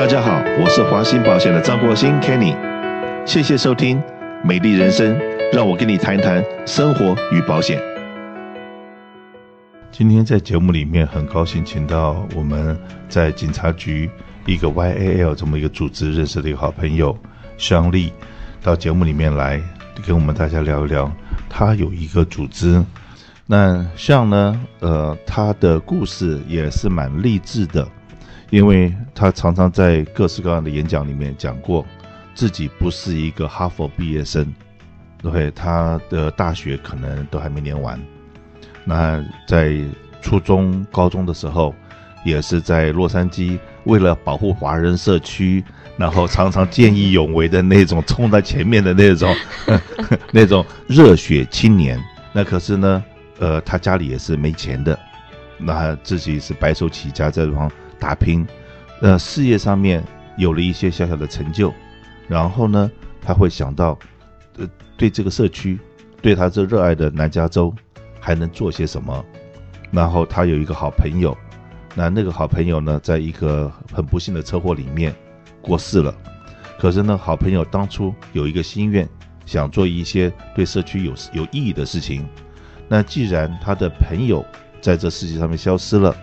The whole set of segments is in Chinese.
大家好，我是华兴保险的张国兴 Kenny，谢谢收听《美丽人生》，让我跟你谈谈生活与保险。今天在节目里面很高兴请到我们在警察局一个 YAL 这么一个组织认识的一个好朋友香丽到节目里面来跟我们大家聊一聊，他有一个组织。那像呢，呃，他的故事也是蛮励志的。因为他常常在各式各样的演讲里面讲过，自己不是一个哈佛毕业生，对，他的大学可能都还没念完。那在初中、高中的时候，也是在洛杉矶，为了保护华人社区，然后常常见义勇为的那种，冲在前面的那种，那种热血青年。那可是呢，呃，他家里也是没钱的，那自己是白手起家在这方。打拼，呃，事业上面有了一些小小的成就，然后呢，他会想到，呃，对这个社区，对他这热爱的南加州，还能做些什么？然后他有一个好朋友，那那个好朋友呢，在一个很不幸的车祸里面过世了。可是呢，好朋友当初有一个心愿，想做一些对社区有有意义的事情。那既然他的朋友在这世界上面消失了。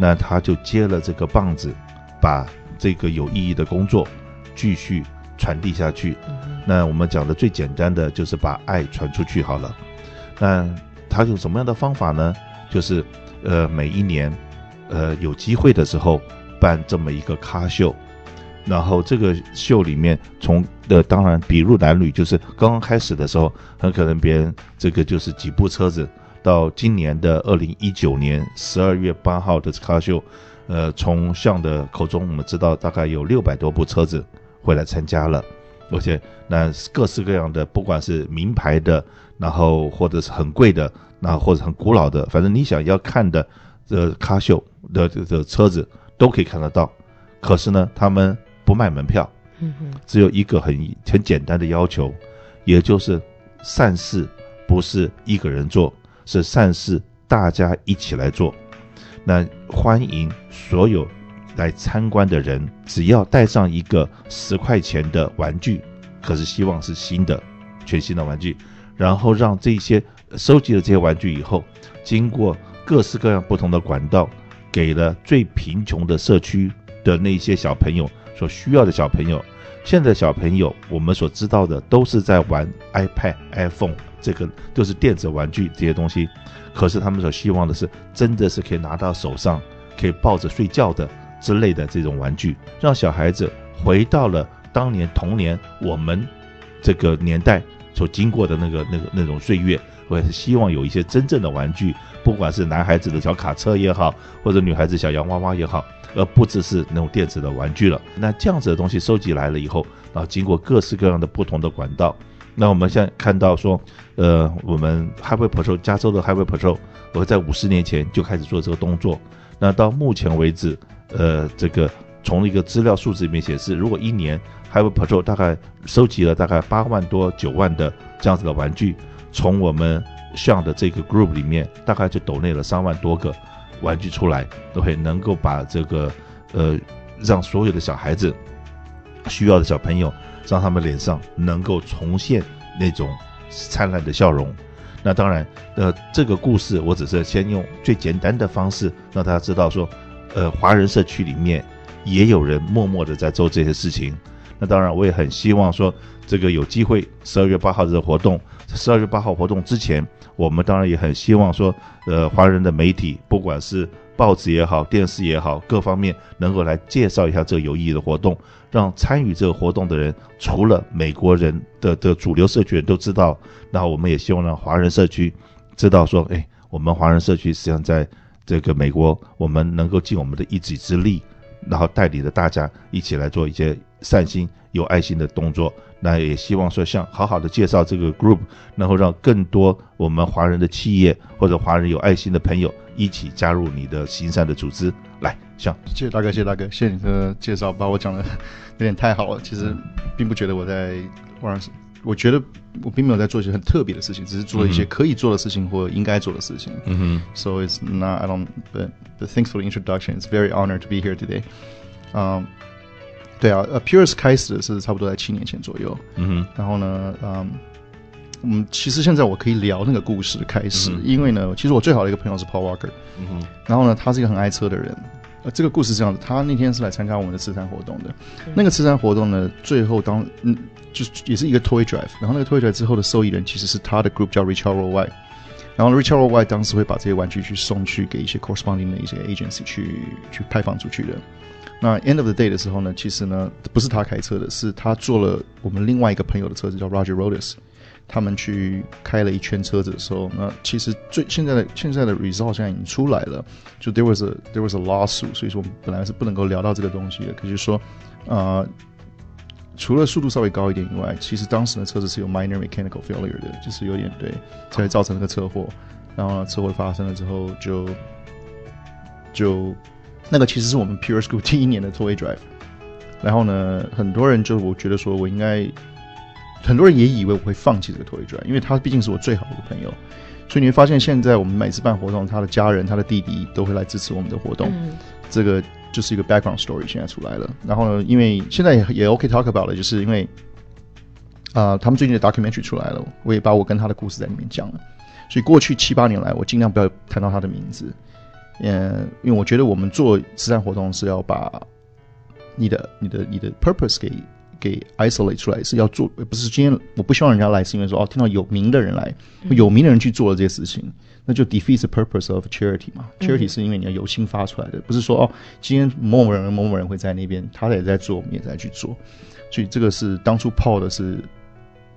那他就接了这个棒子，把这个有意义的工作继续传递下去。那我们讲的最简单的就是把爱传出去好了。那他用什么样的方法呢？就是呃每一年，呃有机会的时候办这么一个咖秀，然后这个秀里面从呃当然比如男女，就是刚刚开始的时候，很可能别人这个就是几部车子。到今年的二零一九年十二月八号的卡秀，呃，从向的口中我们知道大概有六百多部车子会来参加了，而且那各式各样的，不管是名牌的，然后或者是很贵的，那或者很古老的，反正你想要看的这咖秀的这个车子都可以看得到。可是呢，他们不卖门票，只有一个很很简单的要求，也就是善事不是一个人做。是善事，大家一起来做。那欢迎所有来参观的人，只要带上一个十块钱的玩具，可是希望是新的，全新的玩具。然后让这些收集了这些玩具以后，经过各式各样不同的管道，给了最贫穷的社区的那些小朋友所需要的小朋友。现在小朋友，我们所知道的都是在玩 iPad、iPhone。这个都是电子玩具这些东西，可是他们所希望的是，真的是可以拿到手上，可以抱着睡觉的之类的这种玩具，让小孩子回到了当年童年我们这个年代所经过的那个那个那种岁月。我也是希望有一些真正的玩具，不管是男孩子的小卡车也好，或者女孩子小洋娃娃也好，而不只是那种电子的玩具了。那这样子的东西收集来了以后，然后经过各式各样的不同的管道。那我们现在看到说，呃，我们 Hyper Patrol 加州的 Hyper Patrol 我在五十年前就开始做这个动作。那到目前为止，呃，这个从一个资料数字里面显示，如果一年，Hyper Patrol 大概收集了大概八万多九万的这样子的玩具，从我们像的这个 group 里面，大概就抖内了三万多个玩具出来，都会能够把这个呃，让所有的小孩子需要的小朋友。让他们脸上能够重现那种灿烂的笑容。那当然，呃，这个故事我只是先用最简单的方式让大家知道说，呃，华人社区里面也有人默默的在做这些事情。那当然，我也很希望说，这个有机会十二月八号这个活动，十二月八号活动之前，我们当然也很希望说，呃，华人的媒体，不管是报纸也好，电视也好，各方面能够来介绍一下这个有意义的活动，让参与这个活动的人，除了美国人的的主流社区都知道，那我们也希望让华人社区知道说，哎，我们华人社区实际上在这个美国，我们能够尽我们的一己之力，然后带领着大家一起来做一些善心、有爱心的动作。那也希望说，像好好的介绍这个 group，然后让更多我们华人的企业或者华人有爱心的朋友一起加入你的行善的组织。来，像谢谢大哥，谢谢大哥，谢谢你的介绍，把我讲的有点太好了。其实并不觉得我在，我觉得我并没有在做一些很特别的事情，只是做了一些可以做的事情或应该做的事情。嗯哼。So it's not I don't but but thanks for the introduction. It's very honored to be here today. Um. 对啊，呃，Purist 开始的是差不多在七年前左右。嗯哼，然后呢，嗯，嗯，其实现在我可以聊那个故事开始，嗯、因为呢，其实我最好的一个朋友是 Paul Walker。嗯哼，然后呢，他是一个很爱车的人。呃，这个故事是这样子，他那天是来参加我们的慈善活动的。嗯、那个慈善活动呢，最后当嗯，就是也是一个 toy drive。然后那个 toy drive 之后的受益人其实是他的 group 叫 Richard Worldwide。然后 Richard Worldwide 当时会把这些玩具去送去给一些 corresponding 的一些 agency 去去派放出去的。那 end of the day 的时候呢，其实呢不是他开车的，是他坐了我们另外一个朋友的车子叫 Roger Rodas。他们去开了一圈车子的时候，那其实最现在的现在的 result 现在已经出来了，就 there was a there was a lawsuit，所以说我们本来是不能够聊到这个东西的。可是说，呃，除了速度稍微高一点以外，其实当时的车子是有 minor mechanical failure 的，就是有点对，才会造成那个车祸。然后呢车祸发生了之后就，就就那个其实是我们 Pure School 第一年的 toy drive。然后呢，很多人就我觉得说我应该。很多人也以为我会放弃这个 toy drive，因为他毕竟是我最好的朋友，所以你会发现现在我们每次办活动，他的家人、他的弟弟都会来支持我们的活动。嗯、这个就是一个 background story，现在出来了。然后呢，因为现在也也 OK talk about 了，就是因为啊、他们最近的 documentary 出来了，我也把我跟他的故事在里面讲了。所以过去七八年来，我尽量不要谈到他的名字，嗯，因为我觉得我们做慈善活动是要把你的、你的、你的 purpose 给。给 isolate 出来是要做，不是今天我不希望人家来，是因为说哦，听到有名的人来，有名的人去做了这些事情，那就 defeats the purpose of charity 嘛。charity 是因为你要有心发出来的，不是说哦，今天某某人某某人会在那边，他也在做，我们也在去做，所以这个是当初 Paul 的是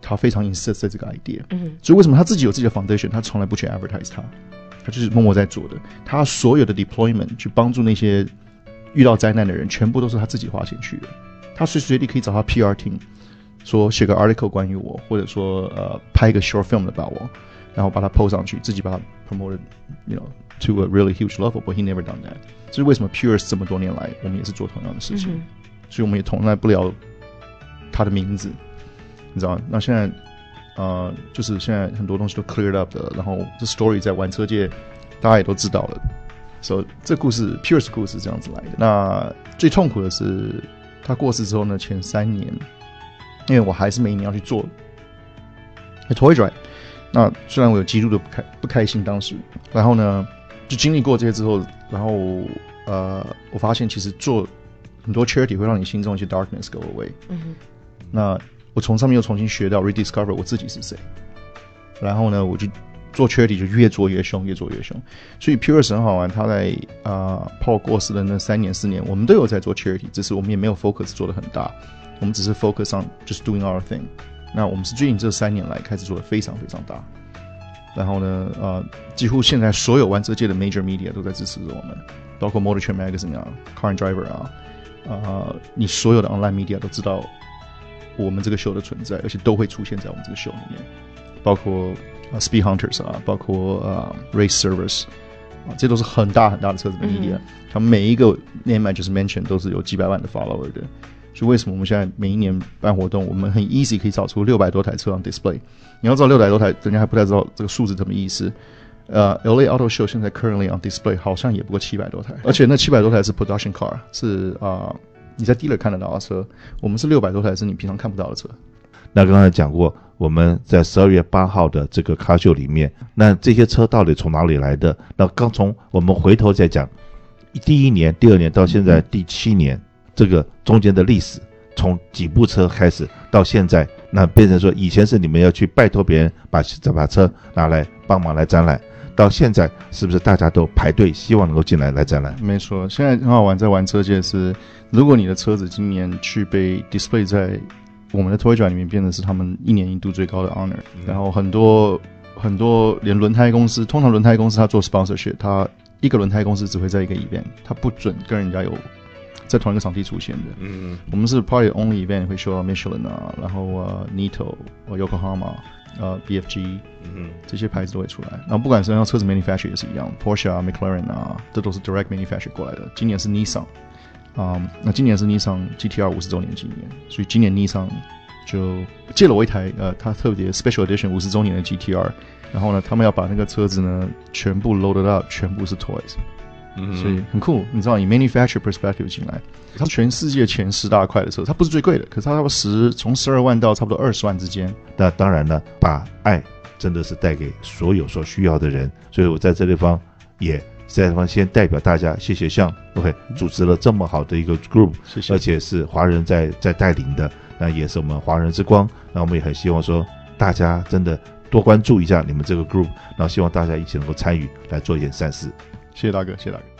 他非常 insist 在这个 idea。嗯，所以为什么他自己有自己的 foundation，他从来不去 advertise 他，他就是默默在做的，他所有的 deployment 去帮助那些遇到灾难的人，全部都是他自己花钱去的。他随时随地可以找他 PR team，说写个 article 关于我，或者说呃拍一个 short film about 我，然后把它 post 上去，自己把它 promoted，you know to a really huge level，but he never done that。这是为什么 Purist 这么多年来，我们也是做同样的事情，嗯、所以我们也从来不聊他的名字，你知道吗？那现在呃，就是现在很多东西都 cleared up 的，然后这 story 在玩车界大家也都知道了，所以这故事 Purist 故事是这样子来的。那最痛苦的是。他过世之后呢，前三年，因为我还是每一年要去做 toy drive，那虽然我有极度的不开不开心当时，然后呢，就经历过这些之后，然后呃，我发现其实做很多 charity 会让你心中一些 darkness go away。嗯哼。那我从上面又重新学到 rediscover 我自己是谁，然后呢，我就。做 charity 就越做越凶，越做越凶。所以 Purist 很好玩，他在啊、呃、Paul 过世的那三年四年，我们都有在做 charity，只是我们也没有 focus 做得很大，我们只是 focus on just doing our thing。那我们是最近这三年来开始做的非常非常大。然后呢，呃，几乎现在所有玩车界的 major media 都在支持着我们，包括 Motor Trend Magazine 啊，Car and Driver 啊，啊、呃，你所有的 online media 都知道我们这个秀的存在，而且都会出现在我们这个秀里面，包括。啊，Speed Hunters 啊，包括啊，Race Servers 啊，这都是很大很大的车子的 media，他们、嗯、每一个 name I just mentioned 都是有几百万的 follower 的。所以为什么我们现在每一年办活动，我们很 easy 可以找出六百多台车上 display？你要知道六百多台，人家还不太知道这个数字什么意思。呃，LA Auto Show 现在 currently on display 好像也不过七百多台，而且那七百多台是 production car，是啊、呃，你在 dealer 看得到的车。我们是六百多台，是你平常看不到的车。那刚才讲过，我们在十二月八号的这个卡秀里面，那这些车到底从哪里来的？那刚从我们回头再讲，第一年、第二年到现在第七年，这个中间的历史，从几部车开始到现在，那变成说以前是你们要去拜托别人把这把车拿来帮忙来展览，到现在是不是大家都排队希望能够进来来展览？没错，现在很好玩，在玩车界是，如果你的车子今年去被 display 在。我们的 toy drive 里面变的是他们一年一度最高的 honor，然后很多很多连轮胎公司，通常轮胎公司他做 sponsorship，他一个轮胎公司只会在一个 event，他不准跟人家有在同一个场地出现的。嗯，我们是 probably only event 会 show Michelin 啊，然后啊 Nitto、Yokohama、呃 BFG，嗯，这些牌子都会出来。然后不管是像车子 manufacturer 也是一样，Porsche 啊、McLaren 啊，这都是 direct manufacture 过来的。今年是 Nissan。啊、um，那今年是尼桑 GTR 五十周年纪念，所以今年尼桑就借了我一台呃，它特别 Special Edition 五十周年的 GTR，然后呢，他们要把那个车子呢全部 loaded up，全部是 toys，嗯，所以很酷。你知道，以 manufacturer perspective 进来，它全世界前十大块的车，它不是最贵的，可是它差不多十从十二万到差不多二十万之间。那当然了，把爱真的是带给所有所需要的人。所以我在这地方也在方先代表大家，谢谢向 OK 组织了这么好的一个 group，谢谢，而且是华人在在带领的，那也是我们华人之光。那我们也很希望说，大家真的多关注一下你们这个 group，然后希望大家一起能够参与来做一点善事。谢谢大哥，谢谢大哥。